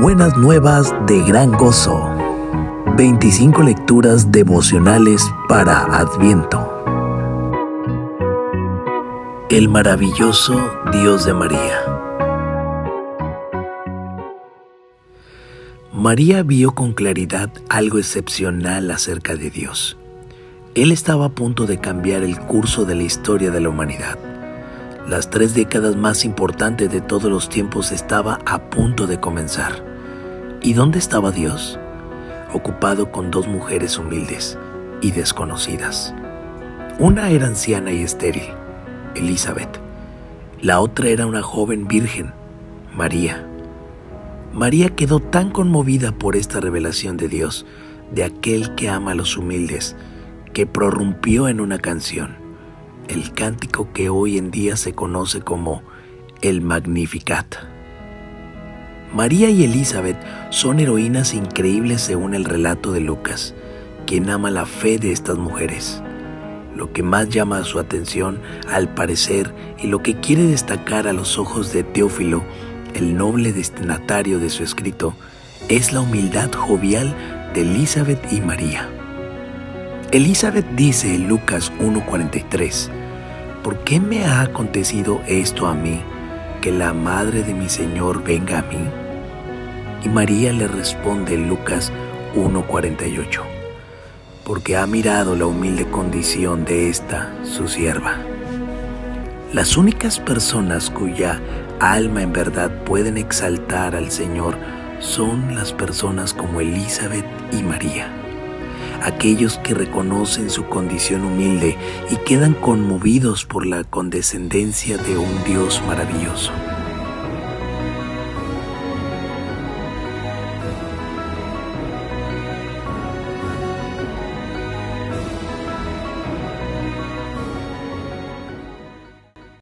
Buenas nuevas de gran gozo. 25 lecturas devocionales para Adviento. El maravilloso Dios de María. María vio con claridad algo excepcional acerca de Dios. Él estaba a punto de cambiar el curso de la historia de la humanidad. Las tres décadas más importantes de todos los tiempos estaba a punto de comenzar. ¿Y dónde estaba Dios? Ocupado con dos mujeres humildes y desconocidas. Una era anciana y estéril, Elizabeth. La otra era una joven virgen, María. María quedó tan conmovida por esta revelación de Dios, de aquel que ama a los humildes, que prorrumpió en una canción el cántico que hoy en día se conoce como el Magnificat. María y Elizabeth son heroínas increíbles según el relato de Lucas, quien ama la fe de estas mujeres. Lo que más llama su atención, al parecer, y lo que quiere destacar a los ojos de Teófilo, el noble destinatario de su escrito, es la humildad jovial de Elizabeth y María. Elizabeth dice en Lucas 1.43, ¿por qué me ha acontecido esto a mí, que la madre de mi Señor venga a mí? Y María le responde en Lucas 1.48, porque ha mirado la humilde condición de esta, su sierva. Las únicas personas cuya alma en verdad pueden exaltar al Señor son las personas como Elizabeth y María aquellos que reconocen su condición humilde y quedan conmovidos por la condescendencia de un Dios maravilloso.